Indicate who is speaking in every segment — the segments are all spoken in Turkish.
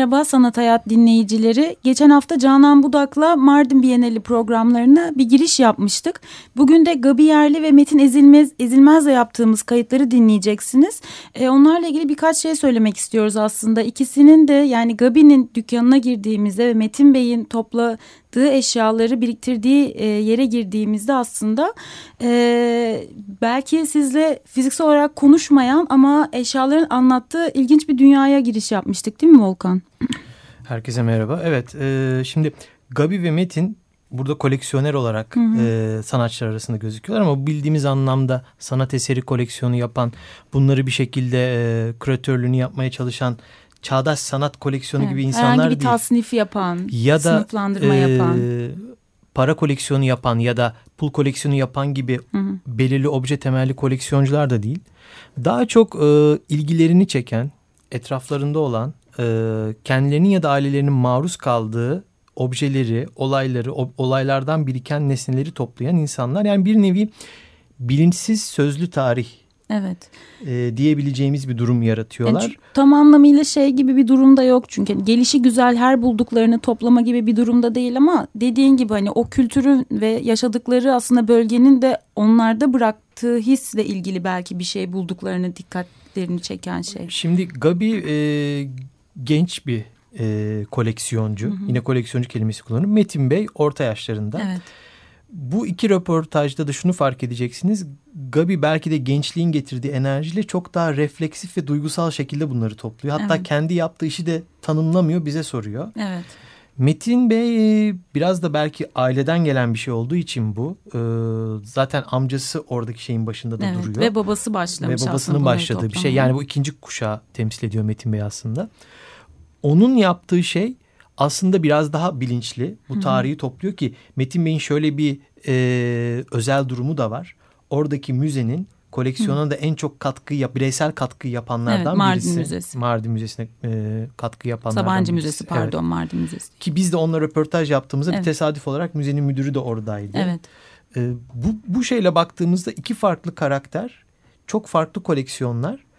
Speaker 1: Merhaba Sanat Hayat dinleyicileri. Geçen hafta Canan Budak'la Mardin Bienali programlarına bir giriş yapmıştık. Bugün de Gabi Yerli ve Metin Ezilmez, Ezilmez'le yaptığımız kayıtları dinleyeceksiniz. E, onlarla ilgili birkaç şey söylemek istiyoruz aslında. İkisinin de yani Gabi'nin dükkanına girdiğimizde ve Metin Bey'in topla eşyaları biriktirdiği e, yere girdiğimizde aslında e, belki sizle fiziksel olarak konuşmayan ama eşyaların anlattığı ilginç bir dünyaya giriş yapmıştık değil mi Volkan?
Speaker 2: Herkese merhaba. Evet e, şimdi Gabi ve Metin burada koleksiyoner olarak hı hı. E, sanatçılar arasında gözüküyorlar ama bildiğimiz anlamda sanat eseri koleksiyonu yapan bunları bir şekilde e, küratörlüğünü yapmaya çalışan çağdaş sanat koleksiyonu evet, gibi insanlar
Speaker 1: herhangi bir
Speaker 2: değil.
Speaker 1: tasnif yapan, ya da, sınıflandırma e, yapan.
Speaker 2: Para koleksiyonu yapan ya da pul koleksiyonu yapan gibi hı hı. belirli obje temelli koleksiyoncular da değil. Daha çok e, ilgilerini çeken, etraflarında olan, e, kendilerinin ya da ailelerinin maruz kaldığı objeleri, olayları, olaylardan biriken nesneleri toplayan insanlar. Yani bir nevi bilinçsiz sözlü tarih
Speaker 1: Evet.
Speaker 2: E, diyebileceğimiz bir durum yaratıyorlar. Yani
Speaker 1: tam anlamıyla şey gibi bir durumda yok çünkü gelişi güzel her bulduklarını toplama gibi bir durumda değil ama dediğin gibi hani o kültürün ve yaşadıkları aslında bölgenin de onlarda bıraktığı hisle ilgili belki bir şey bulduklarını dikkatlerini çeken şey.
Speaker 2: Şimdi Gabi e, genç bir e, koleksiyoncu. Hı hı. Yine koleksiyoncu kelimesi kullanıyor. Metin Bey orta yaşlarında. Evet. Bu iki röportajda da şunu fark edeceksiniz. Gabi belki de gençliğin getirdiği enerjiyle çok daha refleksif ve duygusal şekilde bunları topluyor. Hatta evet. kendi yaptığı işi de tanımlamıyor bize soruyor.
Speaker 1: Evet.
Speaker 2: Metin Bey e, biraz da belki aileden gelen bir şey olduğu için bu. E, zaten amcası oradaki şeyin başında da evet, duruyor.
Speaker 1: Ve babası başlamış
Speaker 2: Ve babasının başladığı bir şey. Yani bu ikinci kuşağı temsil ediyor Metin Bey aslında. Onun yaptığı şey aslında biraz daha bilinçli. Bu tarihi Hı -hı. topluyor ki Metin Bey'in şöyle bir e, özel durumu da var. Oradaki müzenin koleksiyona Hı. da en çok katkı yap, bireysel katkı yapanlardan evet, Mardin birisi. Müzesi. Mardin Müzesi'ne e, katkı yapanlardan
Speaker 1: Sabancı
Speaker 2: birisi.
Speaker 1: Müzesi pardon evet. Mardin Müzesi.
Speaker 2: Ki biz de onunla röportaj yaptığımızda evet. bir tesadüf olarak müzenin müdürü de oradaydı.
Speaker 1: Evet.
Speaker 2: E, bu, bu şeyle baktığımızda iki farklı karakter, çok farklı koleksiyonlar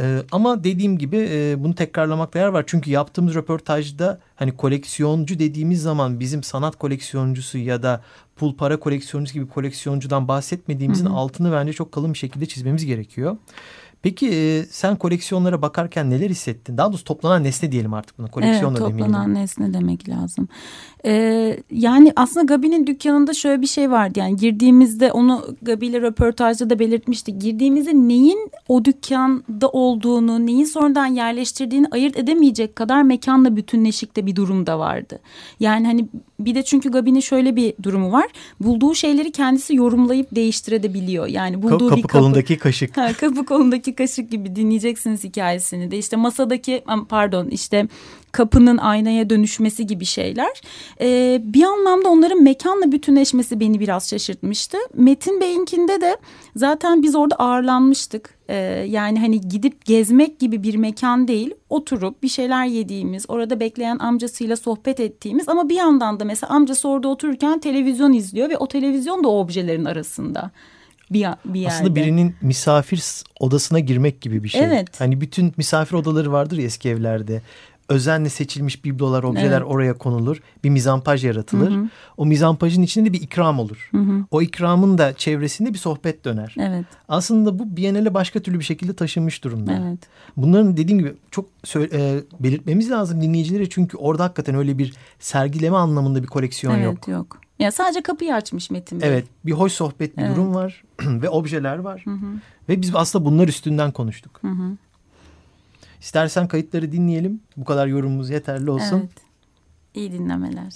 Speaker 2: ee, ama dediğim gibi e, bunu tekrarlamakta yer var. Çünkü yaptığımız röportajda hani koleksiyoncu dediğimiz zaman bizim sanat koleksiyoncusu ya da pul para koleksiyoncusu gibi koleksiyoncudan bahsetmediğimizin hı hı. altını bence çok kalın bir şekilde çizmemiz gerekiyor. Peki e, sen koleksiyonlara bakarken neler hissettin? Daha doğrusu toplanan nesne diyelim artık buna. Koleksiyon
Speaker 1: evet,
Speaker 2: da
Speaker 1: demeyelim. toplanan nesne demek lazım. Ee, yani aslında Gabi'nin dükkanında şöyle bir şey vardı. Yani girdiğimizde onu Gabi ile röportajda da belirtmiştik. Girdiğimizde neyin o dükkanda olduğunu, neyin sonradan yerleştirdiğini ayırt edemeyecek kadar mekanla bütünleşikte bir durum da vardı. Yani hani bir de çünkü Gabi'nin şöyle bir durumu var. Bulduğu şeyleri kendisi yorumlayıp değiştirebiliyor. Yani bulduğu
Speaker 2: kapı
Speaker 1: bir kapı
Speaker 2: kolundaki kaşık.
Speaker 1: Ha, kapı kolundaki kaşık gibi dinleyeceksiniz hikayesini de. İşte masadaki pardon işte kapının aynaya dönüşmesi gibi şeyler. Ee, bir anlamda onların mekanla bütünleşmesi beni biraz şaşırtmıştı. Metin Bey'inkinde de zaten biz orada ağırlanmıştık. Ee, yani hani gidip gezmek gibi bir mekan değil. Oturup bir şeyler yediğimiz, orada bekleyen amcasıyla sohbet ettiğimiz ama bir yandan da mesela amcası orada otururken televizyon izliyor ve o televizyon da o objelerin arasında bir, bir yerde.
Speaker 2: Aslında birinin misafir odasına girmek gibi bir şey.
Speaker 1: Evet.
Speaker 2: Hani bütün misafir odaları vardır ya eski evlerde özenle seçilmiş biblolar, objeler evet. oraya konulur. Bir mizampaj yaratılır. Hı hı. O mizampajın içinde de bir ikram olur. Hı hı. O ikramın da çevresinde bir sohbet döner.
Speaker 1: Evet.
Speaker 2: Aslında bu Biennale başka türlü bir şekilde taşınmış durumda.
Speaker 1: Evet.
Speaker 2: Bunların dediğim gibi çok e, belirtmemiz lazım dinleyicilere. Çünkü orada hakikaten öyle bir sergileme anlamında bir koleksiyon
Speaker 1: evet,
Speaker 2: yok.
Speaker 1: Evet yok. Ya sadece kapıyı açmış Metin Bey.
Speaker 2: Evet bir hoş sohbet bir evet. durum var ve objeler var. Hı hı. Ve biz aslında bunlar üstünden konuştuk. Hı hı. İstersen kayıtları dinleyelim. Bu kadar yorumumuz yeterli olsun.
Speaker 1: Evet. İyi dinlemeler.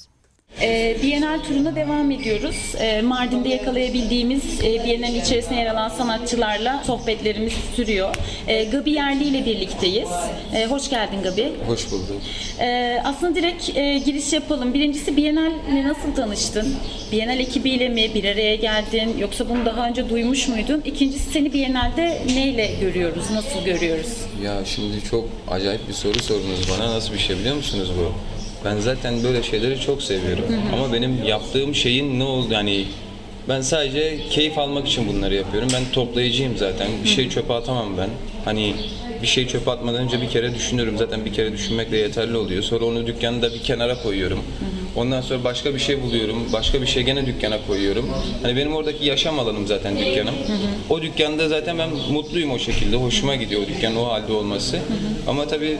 Speaker 1: E, Bienal turuna devam ediyoruz. E, Mardin'de yakalayabildiğimiz e, Bienal içerisinde yer alan sanatçılarla sohbetlerimiz sürüyor. E, Gabi Yerli ile birlikteyiz. E, hoş geldin Gabi.
Speaker 3: Hoş bulduk.
Speaker 1: E, aslında direkt e, giriş yapalım. Birincisi Bienal'le nasıl tanıştın? Bienal ekibiyle mi bir araya geldin? Yoksa bunu daha önce duymuş muydun? İkincisi seni Bienal'de neyle görüyoruz? Nasıl görüyoruz?
Speaker 3: Ya şimdi çok acayip bir soru sordunuz bana. Nasıl bir şey biliyor musunuz bu? Ben zaten böyle şeyleri çok seviyorum. Ama benim yaptığım şeyin ne oldu yani ben sadece keyif almak için bunları yapıyorum. Ben toplayıcıyım zaten. Bir şey çöpe atamam ben. Hani bir şey çöpe atmadan önce bir kere düşünüyorum. Zaten bir kere düşünmek de yeterli oluyor. Sonra onu dükkanda bir kenara koyuyorum. Ondan sonra başka bir şey buluyorum. Başka bir şey gene dükkana koyuyorum. Hani benim oradaki yaşam alanım zaten dükkanım. O dükkanda zaten ben mutluyum o şekilde. Hoşuma gidiyor o dükkanın o halde olması. Ama tabii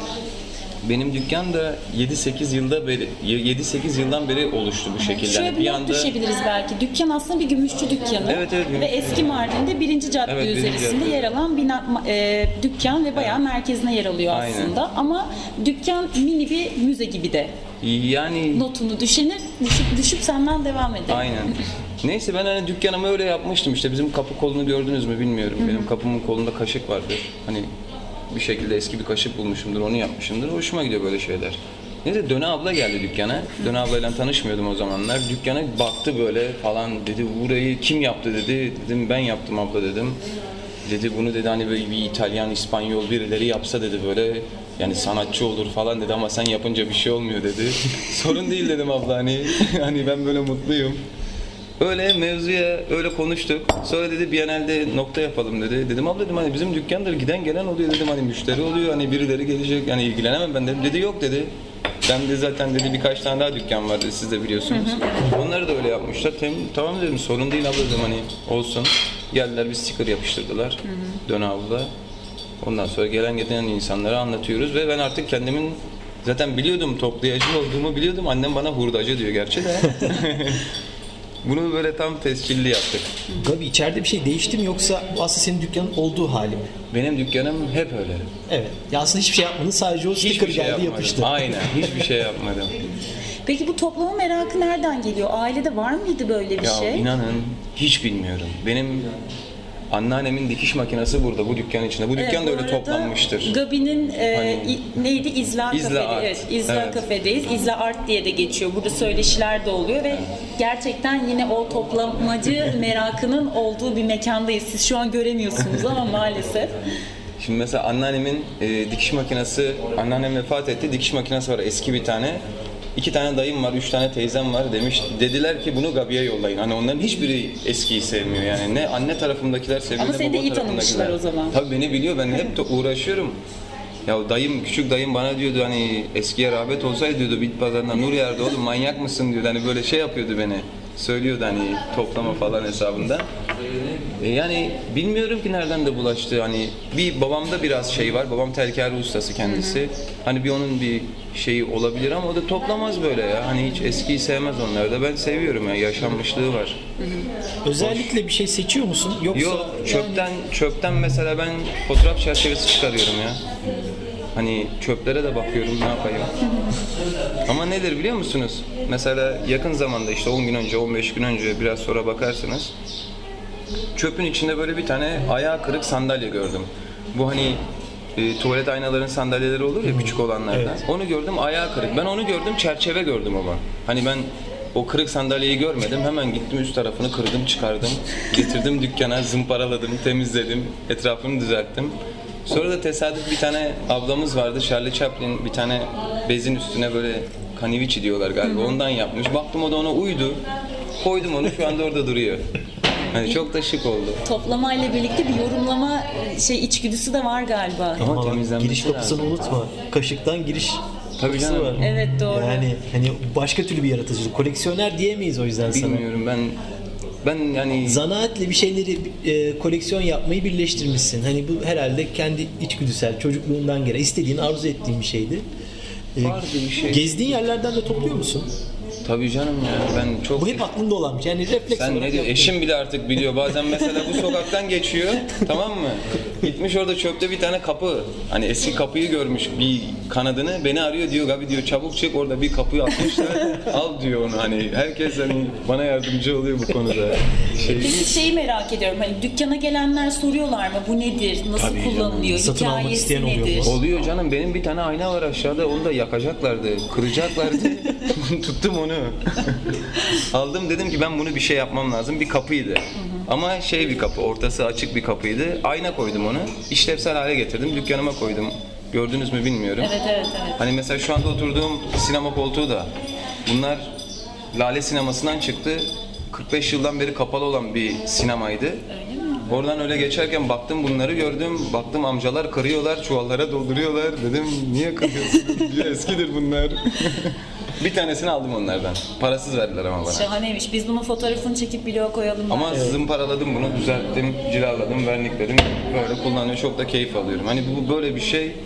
Speaker 3: benim dükkan da 7-8 yılda beri 7-8 yıldan beri oluştu bu şekilde.
Speaker 1: Şöyle
Speaker 3: Yani
Speaker 1: bir not düşebiliriz belki. Dükkan aslında bir gümüşçü dükkanı.
Speaker 3: Evet, evet,
Speaker 1: Ve
Speaker 3: gümüşçü
Speaker 1: eski Mardin'de birinci cadde
Speaker 3: Evet, birinci
Speaker 1: üzerinde
Speaker 3: cadde.
Speaker 1: yer alan bir na- e, dükkan ve bayağı merkezine yer alıyor
Speaker 3: Aynen.
Speaker 1: aslında. Ama dükkan mini bir müze gibi de.
Speaker 3: yani
Speaker 1: Notunu düşünür, düşüp, düşüp senden devam edelim.
Speaker 3: Aynen. Neyse ben hani dükkanımı öyle yapmıştım işte bizim kapı kolunu gördünüz mü bilmiyorum. Benim kapımın kolunda kaşık vardı. Hani bir şekilde eski bir kaşık bulmuşumdur onu yapmışımdır. Hoşuma gidiyor böyle şeyler. Neyse Döne abla geldi dükkana. Döne ablayla tanışmıyordum o zamanlar. Dükkana baktı böyle falan dedi burayı kim yaptı dedi. Dedim ben yaptım abla dedim. Dedi bunu dedi hani böyle bir İtalyan, İspanyol birileri yapsa dedi böyle yani sanatçı olur falan dedi ama sen yapınca bir şey olmuyor dedi. Sorun değil dedim abla hani hani ben böyle mutluyum. Öyle mevzuya öyle konuştuk. Sonra dedi Biennale'de nokta yapalım dedi. Dedim abla dedim hani bizim dükkandır giden gelen oluyor dedim hani müşteri oluyor hani birileri gelecek hani ilgilenemem ben dedim. Dedi yok dedi. Ben de zaten dedi birkaç tane daha dükkan var dedi siz de biliyorsunuz. Onları da öyle yapmışlar. Tem, tamam dedim sorun değil abla dedim hani olsun. Geldiler bir sticker yapıştırdılar. Dön abla. Ondan sonra gelen giden insanlara anlatıyoruz ve ben artık kendimin zaten biliyordum toplayıcı olduğumu biliyordum. Annem bana hurdacı diyor gerçi de. Bunu böyle tam tescilli yaptık.
Speaker 4: Gabi içeride bir şey değişti mi yoksa aslında senin dükkanın olduğu hali mi?
Speaker 3: Benim dükkanım hep öyle.
Speaker 4: Evet. Ya aslında hiçbir şey yapmadın sadece o sticker
Speaker 3: Hiçbir şey
Speaker 4: geldi
Speaker 3: yapmadım.
Speaker 4: yapıştı.
Speaker 3: Aynen. Hiçbir şey yapmadım.
Speaker 1: Peki bu toplama merakı nereden geliyor? Ailede var mıydı böyle bir
Speaker 3: ya
Speaker 1: şey?
Speaker 3: inanın hiç bilmiyorum. Benim anneannemin dikiş makinesi burada bu dükkan içinde. Bu dükkan da
Speaker 1: Evet, bu
Speaker 3: öyle toplanmıştır.
Speaker 1: Gabi'nin e,
Speaker 3: Hani-
Speaker 1: i- neydi? İzla,
Speaker 3: İzla
Speaker 1: Kafede.
Speaker 3: Art.
Speaker 1: Evet, İzla
Speaker 3: Evet.
Speaker 1: Kafe'deyiz. İzla Art diye de geçiyor. Burada söyleşiler de oluyor ve gerçekten yine o toplamacı merakının olduğu bir mekandayız. Siz şu an göremiyorsunuz ama maalesef.
Speaker 3: Şimdi mesela anneannemin e, dikiş makinesi, anneannem vefat etti. Dikiş makinesi var eski bir tane. İki tane dayım var, üç tane teyzem var demiş. Dediler ki bunu Gabi'ye yollayın. Hani onların hiçbiri eskiyi sevmiyor yani. Ne anne tarafındakiler seviyor
Speaker 1: Ama
Speaker 3: ne
Speaker 1: seni de
Speaker 3: baba
Speaker 1: iyi
Speaker 3: tarafındakiler.
Speaker 1: tanımışlar o zaman.
Speaker 3: Tabii beni biliyor. Ben hep de uğraşıyorum. Ya dayım, küçük dayım bana diyordu hani eskiye rağbet olsaydı diyordu bit pazarında nur yerde oğlum manyak mısın diyordu. Hani böyle şey yapıyordu beni. Söylüyordu hani toplama falan hesabında. E yani bilmiyorum ki nereden de bulaştı. Hani bir babamda biraz şey var. Babam telkari ustası kendisi. Hani bir onun bir şeyi olabilir ama o da toplamaz böyle ya. Hani hiç eskiyi sevmez onlar da. Ben seviyorum ya. Yaşanmışlığı var.
Speaker 4: Özellikle bir şey seçiyor musun? Yoksa
Speaker 3: Yok çöpten çöpten mesela ben fotoğraf çerçevesi çıkarıyorum ya. Hani çöplere de bakıyorum ne yapayım. Ama nedir biliyor musunuz? Mesela yakın zamanda işte 10 gün önce 15 gün önce biraz sonra bakarsınız. Çöpün içinde böyle bir tane ayağı kırık sandalye gördüm. Bu hani e, tuvalet aynaların sandalyeleri olur ya küçük olanlardan.
Speaker 4: Evet.
Speaker 3: Onu gördüm ayağı kırık. Ben onu gördüm çerçeve gördüm ama. Hani ben o kırık sandalyeyi görmedim. Hemen gittim üst tarafını kırdım çıkardım. Getirdim dükkana zımparaladım temizledim. Etrafını düzelttim. Sonra da tesadüf bir tane ablamız vardı. Charlie Chaplin bir tane bezin üstüne böyle kaniviçi diyorlar galiba. Ondan yapmış. Baktım o da ona uydu. Koydum onu şu anda orada duruyor. Hani çok da şık oldu.
Speaker 1: Toplamayla birlikte bir yorumlama şey içgüdüsü de var galiba.
Speaker 3: Ama
Speaker 4: Ama giriş kapısını
Speaker 3: lazım.
Speaker 4: unutma. Kaşıktan giriş
Speaker 3: Tabii
Speaker 4: kapısı
Speaker 3: canım.
Speaker 4: var.
Speaker 1: Evet doğru.
Speaker 4: Yani hani başka türlü bir yaratıcılık. Koleksiyoner diyemeyiz o yüzden sana.
Speaker 3: Bilmiyorum ben ben yani
Speaker 4: Zanaatle bir şeyleri e, koleksiyon yapmayı birleştirmişsin. Hani bu herhalde kendi içgüdüsel, çocukluğundan gelen, istediğin, arzu ettiğin bir şeydi. E,
Speaker 3: Vardı bir şey.
Speaker 4: Gezdiğin yerlerden de topluyor musun?
Speaker 3: Tabii canım ya ben çok...
Speaker 4: Bu hep aklında olan bir şey. Yani refleks
Speaker 3: Sen ne diyor? Eşim bile artık biliyor. Bazen mesela bu sokaktan geçiyor. tamam mı? Gitmiş orada çöpte bir tane kapı. Hani eski kapıyı görmüş bir kanadını. Beni arıyor diyor. Abi diyor çabuk çık orada bir kapıyı atmışlar. Al diyor onu hani. Herkes hani bana yardımcı oluyor bu konuda. Şey,
Speaker 1: Peki şeyi merak ediyorum. Hani dükkana gelenler soruyorlar mı? Bu nedir? Nasıl
Speaker 4: Tabii canım.
Speaker 1: kullanılıyor?
Speaker 4: Satın almak
Speaker 1: Hikayesi
Speaker 4: isteyen oluyor
Speaker 1: nedir?
Speaker 4: mu?
Speaker 3: Oluyor canım. Benim bir tane ayna var aşağıda. Onu da yakacaklardı. Kıracaklardı. Tuttum onu. Aldım dedim ki ben bunu bir şey yapmam lazım. Bir kapıydı. Ama şey bir kapı. Ortası açık bir kapıydı. Ayna koydum onu. İşlevsel hale getirdim. Dükkanıma koydum. Gördünüz mü bilmiyorum.
Speaker 1: Evet evet evet.
Speaker 3: Hani mesela şu anda oturduğum sinema koltuğu da bunlar Lale sinemasından çıktı. 45 yıldan beri kapalı olan bir sinemaydı. Oradan öyle geçerken baktım bunları gördüm. Baktım amcalar kırıyorlar, çuvallara dolduruyorlar. Dedim niye kırıyorsunuz diye eskidir bunlar. bir tanesini aldım onlardan. Parasız verdiler ama bana.
Speaker 1: Şahaneymiş. Biz bunun fotoğrafını çekip bloğa koyalım.
Speaker 3: Ama
Speaker 1: bence.
Speaker 3: zımparaladım bunu, düzelttim, cilaladım, vernikledim. Böyle kullanıyor, çok da keyif alıyorum. Hani bu böyle bir şey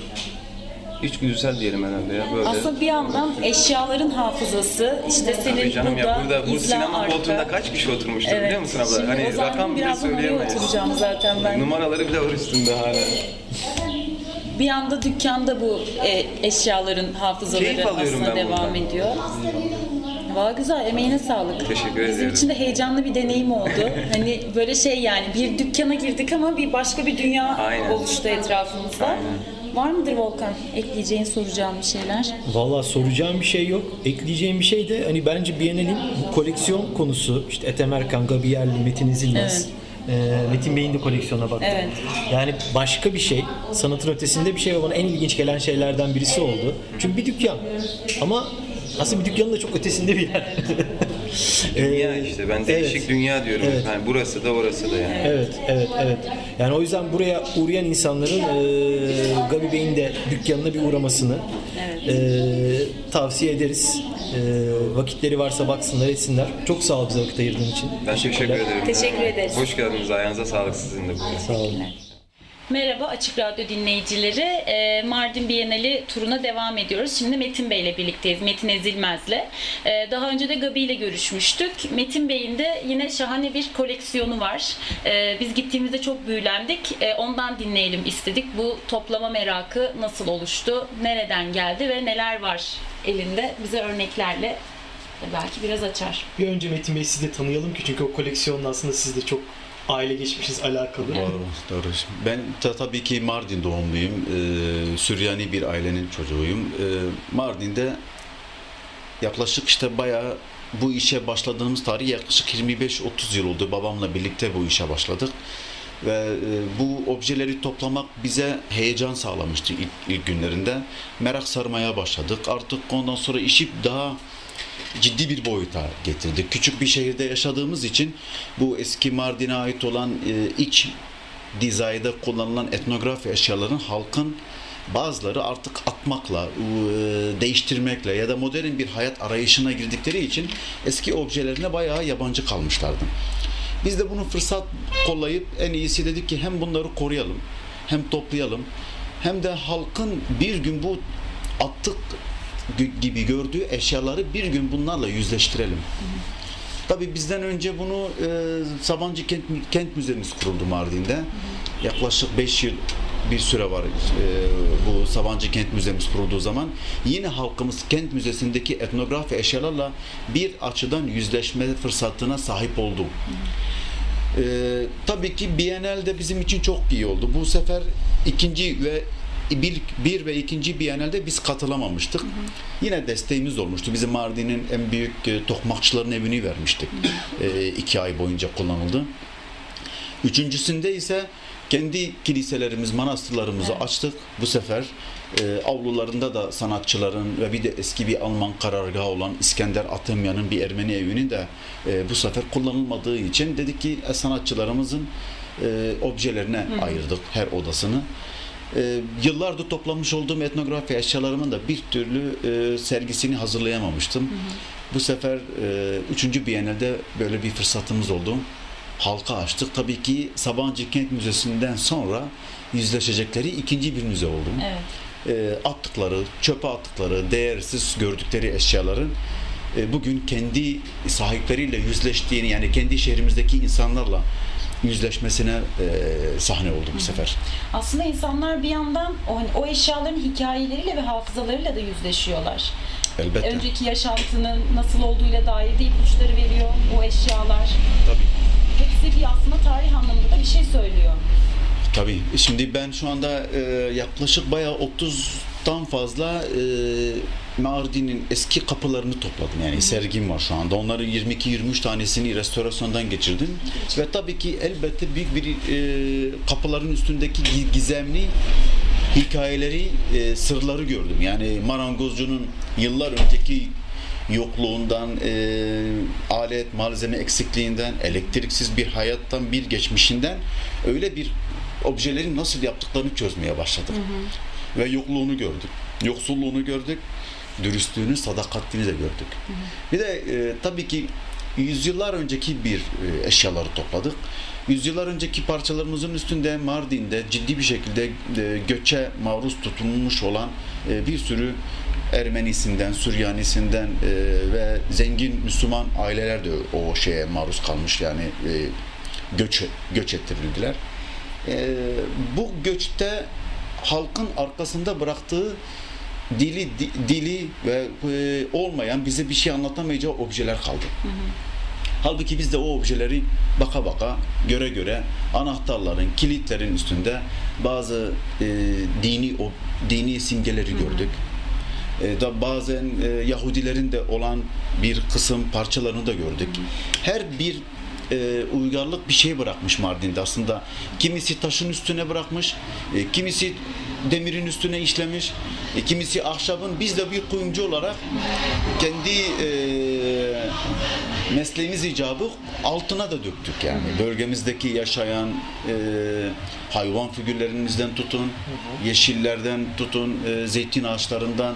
Speaker 3: içgüdüsel diyelim herhalde ya böyle.
Speaker 1: Aslında bir yandan eşyaların hafızası, işte senin
Speaker 3: Tabii canım
Speaker 1: burada,
Speaker 3: ya burada bu sinema
Speaker 1: arka.
Speaker 3: koltuğunda kaç kişi oturmuştur
Speaker 1: Evet.
Speaker 3: biliyor musun abla?
Speaker 1: Şimdi
Speaker 3: Hani
Speaker 1: o zaman
Speaker 3: rakam bile söyleyemeyiz.
Speaker 1: zaten ben.
Speaker 3: Numaraları bile var üstünde hala.
Speaker 1: Bir anda dükkanda bu e, eşyaların hafızaları aslında devam
Speaker 3: buradan.
Speaker 1: ediyor. Valla güzel, emeğine sağlık.
Speaker 3: Teşekkür
Speaker 1: Bizim
Speaker 3: ediyorum.
Speaker 1: için de heyecanlı bir deneyim oldu. hani böyle şey yani bir dükkana girdik ama bir başka bir dünya
Speaker 3: Aynen.
Speaker 1: oluştu etrafımızda.
Speaker 3: Aynen.
Speaker 1: Var mıdır Volkan? Ekleyeceğin, soracağın bir şeyler?
Speaker 4: Valla soracağım bir şey yok. Ekleyeceğim bir şey de hani bence Biennale'in bu koleksiyon konusu işte Ethem Erkan, Gabi Yerli, Metin İzilmez. E, Metin Bey'in de koleksiyona baktım.
Speaker 1: Evet.
Speaker 4: Yani başka bir şey, sanatın ötesinde bir şey ve bana en ilginç gelen şeylerden birisi oldu. Çünkü bir dükkan ama aslında bir dükkanın da çok ötesinde bir yer.
Speaker 3: Dünya
Speaker 4: Ee,
Speaker 3: işte ben değişik
Speaker 4: evet.
Speaker 3: dünya diyorum.
Speaker 4: Evet.
Speaker 3: Yani burası da orası da yani.
Speaker 4: Evet, evet, evet. Yani o yüzden buraya uğrayan insanların e, Gabi Bey'in de dükkanına bir uğramasını e, tavsiye ederiz. E, vakitleri varsa baksınlar, etsinler. Çok sağ ol bize vakit ayırdığın için.
Speaker 3: Ben teşekkür ederim.
Speaker 1: Teşekkür ederiz.
Speaker 3: Hoş geldiniz. Ayağınıza sağlık sizin de.
Speaker 4: Sağ olun.
Speaker 1: Merhaba Açık Radyo dinleyicileri. Ee, Mardin Bienali turuna devam ediyoruz. Şimdi Metin Bey ile birlikteyiz. Metin Ezilmez'le. Ee, daha önce de Gabi ile görüşmüştük. Metin Bey'in de yine şahane bir koleksiyonu var. Biz gittiğimizde çok büyülendik. Ondan dinleyelim istedik. Bu toplama merakı nasıl oluştu? Nereden geldi ve neler var elinde? Bize örneklerle belki biraz açar.
Speaker 4: Bir önce Metin Bey sizi de tanıyalım ki çünkü o koleksiyonla aslında siz de çok aile geçmişiniz alakalı.
Speaker 5: Doğru, doğru. Ben ta, tabii ki Mardin doğumluyum. Ee, Süryani bir ailenin çocuğuyum. Ee, Mardin'de yaklaşık işte bayağı bu işe başladığımız tarih yaklaşık 25-30 yıl oldu. Babamla birlikte bu işe başladık. Ve e, bu objeleri toplamak bize heyecan sağlamıştı ilk, ilk günlerinde. Merak sarmaya başladık. Artık ondan sonra işi daha ciddi bir boyuta getirdik. Küçük bir şehirde yaşadığımız için bu eski Mardin'e ait olan e, iç dizayda kullanılan etnografi eşyaların halkın bazıları artık atmakla, e, değiştirmekle ya da modern bir hayat arayışına girdikleri için eski objelerine bayağı yabancı kalmışlardı. Biz de bunu fırsat kollayıp en iyisi dedik ki hem bunları koruyalım, hem toplayalım, hem de halkın bir gün bu attık gibi gördüğü eşyaları bir gün bunlarla yüzleştirelim. Tabii bizden önce bunu e, Sabancı Kent, Kent Müzemiz kuruldu Mardin'de. Yaklaşık 5 yıl bir süre var e, bu Sabancı Kent Müzemiz kurulduğu zaman. Yine halkımız kent müzesindeki etnografi eşyalarla bir açıdan yüzleşme fırsatına sahip oldu. E, tabii ki Biennale'de bizim için çok iyi oldu. Bu sefer ikinci ve bir, bir ve ikinci Biennale'de biz katılamamıştık. Yine desteğimiz olmuştu. Bizim Mardin'in en büyük e, tokmakçıların evini vermiştik. E, iki ay boyunca kullanıldı. Üçüncüsünde ise kendi kiliselerimiz, manastırlarımızı açtık. Bu sefer e, avlularında da sanatçıların ve bir de eski bir Alman karargahı olan İskender Atemya'nın bir Ermeni evini de e, bu sefer kullanılmadığı için dedik ki e, sanatçılarımızın e, objelerine ayırdık her odasını. E, yıllardır toplamış olduğum etnografi eşyalarımın da bir türlü e, sergisini hazırlayamamıştım. Bu sefer e, 3. Biennale'de böyle bir fırsatımız oldu. Halka açtık. Tabii ki Sabancı Kent Müzesi'nden sonra yüzleşecekleri ikinci bir müze oldu.
Speaker 1: Evet.
Speaker 5: E, attıkları, çöpe attıkları, değersiz gördükleri eşyaların e, bugün kendi sahipleriyle yüzleştiğini yani kendi şehrimizdeki insanlarla yüzleşmesine e, sahne oldu bu sefer.
Speaker 1: Aslında insanlar bir yandan o, hani o eşyaların hikayeleriyle ve hafızalarıyla da yüzleşiyorlar.
Speaker 5: Elbette.
Speaker 1: Önceki yaşantının nasıl olduğuyla dair de ipuçları veriyor o eşyalar.
Speaker 5: Tabii.
Speaker 1: Hepsi bir aslında tarih anlamında da bir şey söylüyor.
Speaker 5: Tabii. Şimdi ben şu anda e, yaklaşık bayağı 30'dan fazla e, Mardin'in eski kapılarını topladım. Yani sergim var şu anda. Onların 22-23 tanesini restorasyondan geçirdim. Ve tabii ki elbette büyük bir e, kapıların üstündeki gi- gizemli hikayeleri, e, sırları gördüm. Yani marangozcunun yıllar önceki yokluğundan, e, alet, malzeme eksikliğinden, elektriksiz bir hayattan, bir geçmişinden öyle bir objelerin nasıl yaptıklarını çözmeye başladık. Ve yokluğunu gördük. Yoksulluğunu gördük. Dürüstlüğünü, sadakatini de gördük. Bir de e, tabii ki yüzyıllar önceki bir e, eşyaları topladık. Yüzyıllar önceki parçalarımızın üstünde Mardin'de ciddi bir şekilde e, göçe maruz tutulmuş olan e, bir sürü Ermenisinden, Süryanisinden e, ve zengin Müslüman aileler de o şeye maruz kalmış yani e, göç göç ettirildiler. E, bu göçte halkın arkasında bıraktığı dili di- dili ve e, olmayan bize bir şey anlatamayacağı objeler kaldı. Halbuki biz de o objeleri baka baka, göre göre anahtarların, kilitlerin üstünde bazı e, dini o dini simgeleri gördük. E, da bazen e, Yahudilerin de olan bir kısım parçalarını da gördük. Her bir e, uygarlık bir şey bırakmış Mardin'de aslında. Kimisi taşın üstüne bırakmış, e, kimisi demirin üstüne işlemiş, e, kimisi ahşabın. Biz de bir kuyumcu olarak kendi e, mesleğimiz icabı altına da döktük yani. Bölgemizdeki yaşayan e, hayvan figürlerimizden tutun, yeşillerden tutun, e, zeytin ağaçlarından,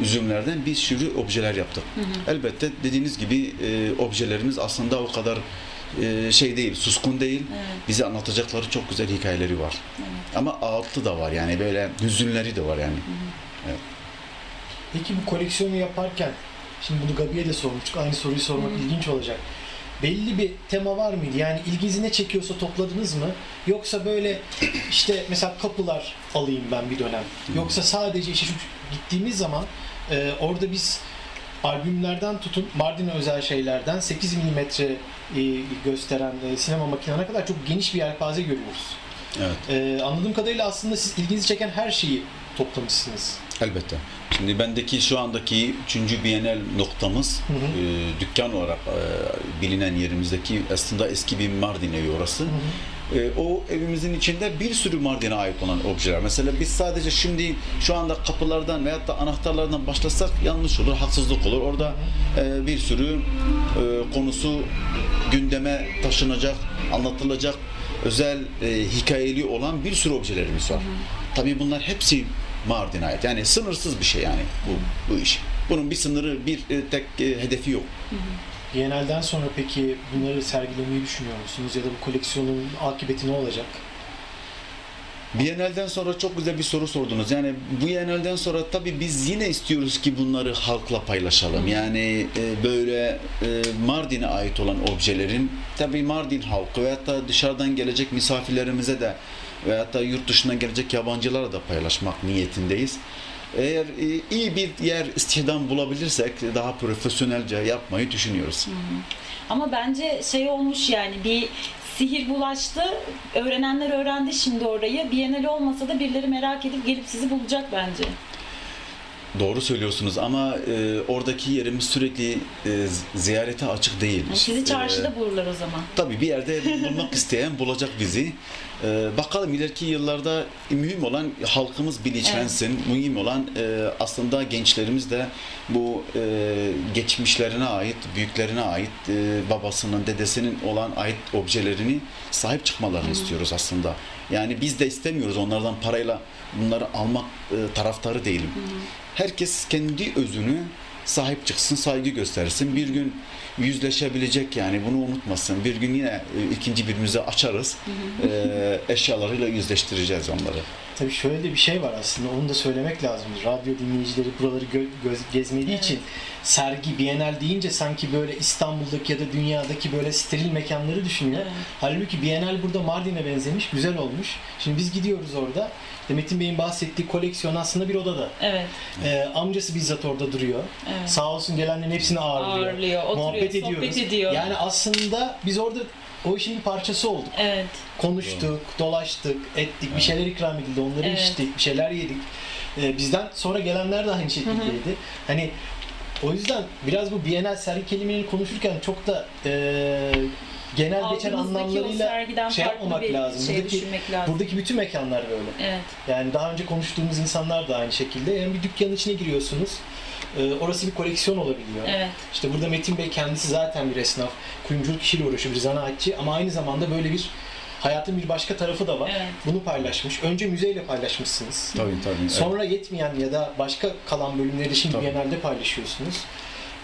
Speaker 5: üzümlerden bir sürü objeler yaptık. Elbette dediğiniz gibi e, objelerimiz aslında o kadar e, şey değil, suskun değil. Bize anlatacakları çok güzel hikayeleri var. Ama ağıtlı da var yani böyle hüzünleri de var yani.
Speaker 4: Peki bu koleksiyonu yaparken, şimdi bunu Gabi'ye de sormuştuk, aynı soruyu sormak ilginç olacak. Belli bir tema var mıydı? Yani ilginizi ne çekiyorsa topladınız mı? Yoksa böyle işte mesela kapılar alayım ben bir dönem. Yoksa sadece işte şu gittiğimiz zaman e, orada biz albümlerden tutun Mardin'e özel şeylerden 8 milimetre e, gösteren e, sinema makinelerine kadar çok geniş bir yelpaze görüyoruz.
Speaker 5: Evet.
Speaker 4: E, anladığım kadarıyla aslında siz ilginizi çeken her şeyi toplamışsınız.
Speaker 5: Elbette. Şimdi bendeki şu andaki üçüncü Bienal noktamız
Speaker 4: Hı hı.
Speaker 5: e, dükkan olarak e, bilinen yerimizdeki aslında eski bir Mardin evi orası. E, o evimizin içinde bir sürü Mardin'e ait olan objeler. Mesela biz sadece şimdi şu anda kapılardan veyahut da anahtarlardan başlasak yanlış olur, haksızlık olur. Orada e, bir sürü e, konusu gündeme taşınacak, anlatılacak özel e, hikayeli olan bir sürü objelerimiz var. Tabii bunlar hepsi Mardin'e ait. Yani sınırsız bir şey yani bu, bu iş. Bunun bir sınırı, bir e, tek e, hedefi yok.
Speaker 4: Bienalden sonra peki bunları sergilemeyi düşünüyor musunuz? Ya da bu koleksiyonun akıbeti ne olacak?
Speaker 5: Bienalden sonra çok güzel bir soru sordunuz. Yani bu Bienalden sonra tabii biz yine istiyoruz ki bunları halkla paylaşalım. Yani e, böyle e, Mardin'e ait olan objelerin tabii Mardin halkı veyahut da dışarıdan gelecek misafirlerimize de veyahut da yurt dışından gelecek yabancılara da paylaşmak niyetindeyiz. Eğer e, iyi bir yer istihdam bulabilirsek daha profesyonelce yapmayı düşünüyoruz.
Speaker 1: Ama bence şey olmuş yani bir sihir bulaştı. Öğrenenler öğrendi şimdi orayı. Bienal olmasa da birileri merak edip gelip sizi bulacak bence.
Speaker 5: Doğru söylüyorsunuz ama e, oradaki yerimiz sürekli e, ziyarete açık değil.
Speaker 1: Yani sizi çarşıda bulurlar o zaman.
Speaker 5: Tabii bir yerde bulmak isteyen bulacak bizi. Ee, bakalım ileriki yıllarda mühim olan halkımız bilinçlensin. Mühim olan e, aslında gençlerimiz de bu e, geçmişlerine ait, büyüklerine ait, e, babasının, dedesinin olan ait objelerini sahip çıkmalarını istiyoruz aslında. Yani biz de istemiyoruz onlardan parayla bunları almak e, taraftarı değilim. Herkes kendi özünü sahip çıksın, saygı göstersin. Bir gün yüzleşebilecek yani bunu unutmasın. Bir gün yine e, ikinci birbirimize açarız. E, eşyalarıyla yüzleştireceğiz onları.
Speaker 4: Tabii şöyle de bir şey var aslında onu da söylemek lazım. Radyo dinleyicileri buraları gö- göz- gezmediği için sergi, Bienal deyince sanki böyle İstanbul'daki ya da dünyadaki böyle steril mekanları düşünüyor. Halbuki Bienal burada Mardin'e benzemiş, güzel olmuş. Şimdi biz gidiyoruz orada. İşte Metin Bey'in bahsettiği koleksiyon aslında bir odada.
Speaker 6: Evet.
Speaker 4: Ee, amcası bizzat orada duruyor.
Speaker 6: Evet.
Speaker 4: Sağ olsun gelenlerin hepsini ağırlıyor.
Speaker 6: Ağırlıyor, oturuyor,
Speaker 4: Muhabbet
Speaker 6: sohbet
Speaker 4: ediyoruz.
Speaker 6: ediyor.
Speaker 4: Yani aslında biz orada o işin bir parçası olduk.
Speaker 6: Evet.
Speaker 4: Konuştuk, dolaştık, ettik, bir şeyler ikram edildi, onları
Speaker 6: Evet.
Speaker 4: içtik, bir şeyler yedik. Ee, bizden sonra gelenler de aynı şekildeydi. Hani o yüzden biraz bu Bienal sergi kelimelerini konuşurken çok da e, genel geçen anlamlarıyla şey yapmamak
Speaker 6: bir
Speaker 4: lazım.
Speaker 6: şey
Speaker 4: buradaki,
Speaker 6: düşünmek lazım.
Speaker 4: buradaki bütün mekanlar böyle.
Speaker 6: Evet.
Speaker 4: Yani daha önce konuştuğumuz insanlar da aynı şekilde. Yani bir dükkanın içine giriyorsunuz. Ee, orası bir koleksiyon olabiliyor.
Speaker 6: Evet.
Speaker 4: İşte burada Metin Bey kendisi zaten bir esnaf. Kuyumculuk işiyle uğraşıyor, bir zanaatçı ama aynı zamanda böyle bir hayatın bir başka tarafı da var.
Speaker 6: Evet.
Speaker 4: Bunu paylaşmış. Önce müzeyle paylaşmışsınız.
Speaker 5: Tabii tabii.
Speaker 4: Sonra yetmeyen ya da başka kalan bölümleri de şimdi
Speaker 5: Tabii.
Speaker 4: Biennale'de paylaşıyorsunuz.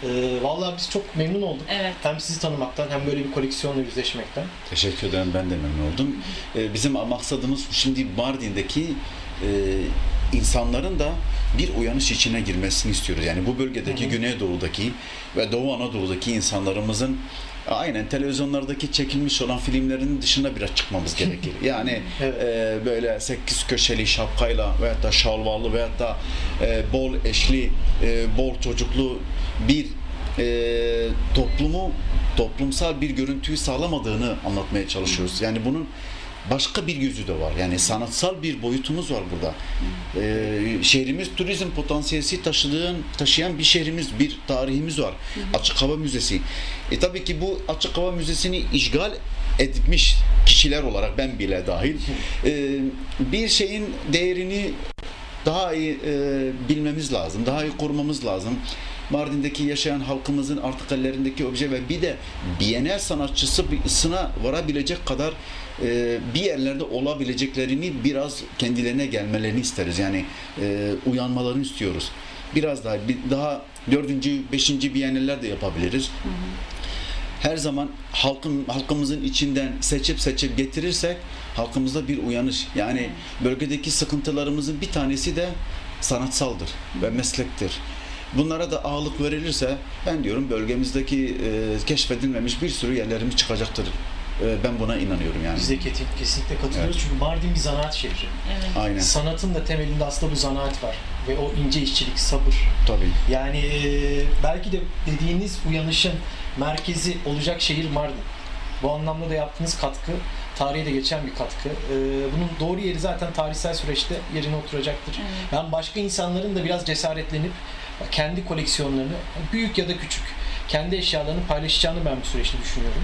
Speaker 4: Ee, vallahi biz çok memnun olduk.
Speaker 6: Evet.
Speaker 4: Hem sizi tanımaktan hem böyle bir koleksiyonla yüzleşmekten.
Speaker 5: Teşekkür ederim. Ben de memnun oldum. Ee, bizim maksadımız şimdi Mardin'deki e, insanların da bir uyanış içine girmesini istiyoruz. Yani bu bölgedeki Güneydoğu'daki ve Doğu Anadolu'daki insanlarımızın aynen televizyonlardaki çekilmiş olan filmlerin dışına biraz çıkmamız gerekir. Yani
Speaker 4: Evet.
Speaker 5: e, böyle sekiz köşeli şapkayla veyahut da şalvarlı veyahut da e, bol eşli, e, bol çocuklu bir e, toplumu toplumsal bir görüntüyü sağlamadığını anlatmaya çalışıyoruz. Yani bunun başka bir yüzü de var. Yani sanatsal bir boyutumuz var burada. Ee, şehrimiz turizm potansiyeli taşıdığın, taşıyan bir şehrimiz, bir tarihimiz var. Açık Hava Müzesi. E tabii ki bu Açık Hava Müzesi'ni işgal etmiş kişiler olarak ben bile dahil e, bir şeyin değerini daha iyi e, bilmemiz lazım, daha iyi korumamız lazım. Mardin'deki yaşayan halkımızın artık ellerindeki obje ve bir de Bienal sanatçısına varabilecek kadar e, bir yerlerde olabileceklerini biraz kendilerine gelmelerini isteriz. Yani e, uyanmalarını istiyoruz. Biraz daha bir, daha dördüncü, beşinci Biennaller de yapabiliriz her zaman halkın halkımızın içinden seçip seçip getirirsek halkımızda bir uyanış yani bölgedeki sıkıntılarımızın bir tanesi de sanatsaldır ve meslektir. Bunlara da ağırlık verilirse ben diyorum bölgemizdeki e, keşfedilmemiş bir sürü yerlerimiz çıkacaktır. E, ben buna inanıyorum yani.
Speaker 4: Biz de kesin- kesinlikle katılıyoruz
Speaker 5: Evet.
Speaker 4: çünkü Mardin bir zanaat şehri.
Speaker 6: Evet.
Speaker 5: Aynen.
Speaker 4: Sanatın da temelinde aslında bu zanaat var. Ve o ince işçilik, sabır.
Speaker 5: Tabii.
Speaker 4: Yani e, belki de dediğiniz uyanışın merkezi olacak şehir Mardin. Bu anlamda da yaptığınız katkı, tarihe de geçen bir katkı. E, bunun doğru yeri zaten tarihsel süreçte yerine oturacaktır. Ben başka insanların da biraz cesaretlenip kendi koleksiyonlarını, büyük ya da küçük, kendi eşyalarını paylaşacağını ben bu süreçte düşünüyorum.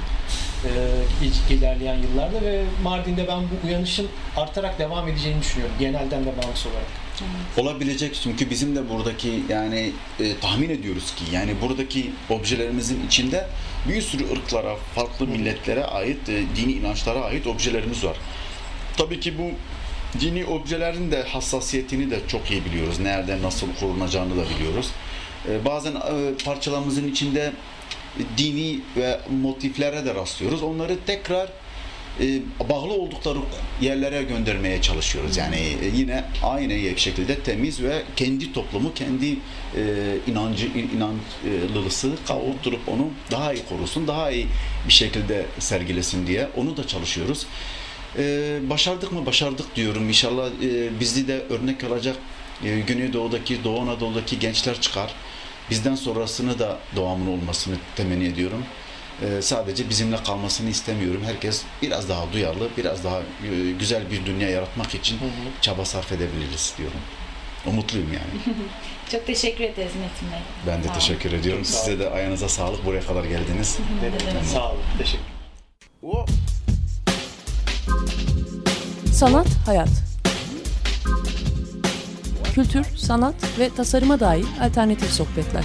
Speaker 4: E, ilerleyen yıllarda ve Mardin'de ben bu uyanışın artarak devam edeceğini düşünüyorum. Genelden de bağımsız olarak.
Speaker 5: Olabilecek çünkü bizim de buradaki yani e, tahmin ediyoruz ki yani buradaki objelerimizin içinde bir sürü ırklara, farklı milletlere ait, e, dini inançlara ait objelerimiz var. Tabii ki bu dini objelerin de hassasiyetini de çok iyi biliyoruz. Nerede nasıl korunacağını da biliyoruz. E, bazen e, parçalarımızın içinde dini ve motiflere de rastlıyoruz. Onları tekrar bağlı oldukları yerlere göndermeye çalışıyoruz. Yani e, yine aynı şekilde temiz ve kendi toplumu, kendi e, inancı, inançlılısı oturup onu daha iyi korusun, daha iyi bir şekilde sergilesin diye onu da çalışıyoruz. E, başardık mı? Başardık diyorum. İnşallah e, bizi de örnek alacak e, Güneydoğu'daki, Doğu Anadolu'daki gençler çıkar. Bizden sonrasını da doğamın olmasını temenni ediyorum. Ee, sadece bizimle kalmasını istemiyorum. Herkes biraz daha duyarlı, biraz daha e, güzel bir dünya yaratmak için çaba sarf edebiliriz diyorum. Umutluyum yani.
Speaker 6: Çok teşekkür ederiz Metin Bey.
Speaker 5: Ben de
Speaker 6: Sağ olun.
Speaker 5: teşekkür ediyorum.
Speaker 4: Çok sağ
Speaker 5: Size de ayağınıza sağlık. Buraya kadar geldiniz.
Speaker 4: Sağ olun. Teşekkür
Speaker 7: Sanat, hayat. Kültür, sanat ve tasarıma dair alternatif sohbetler.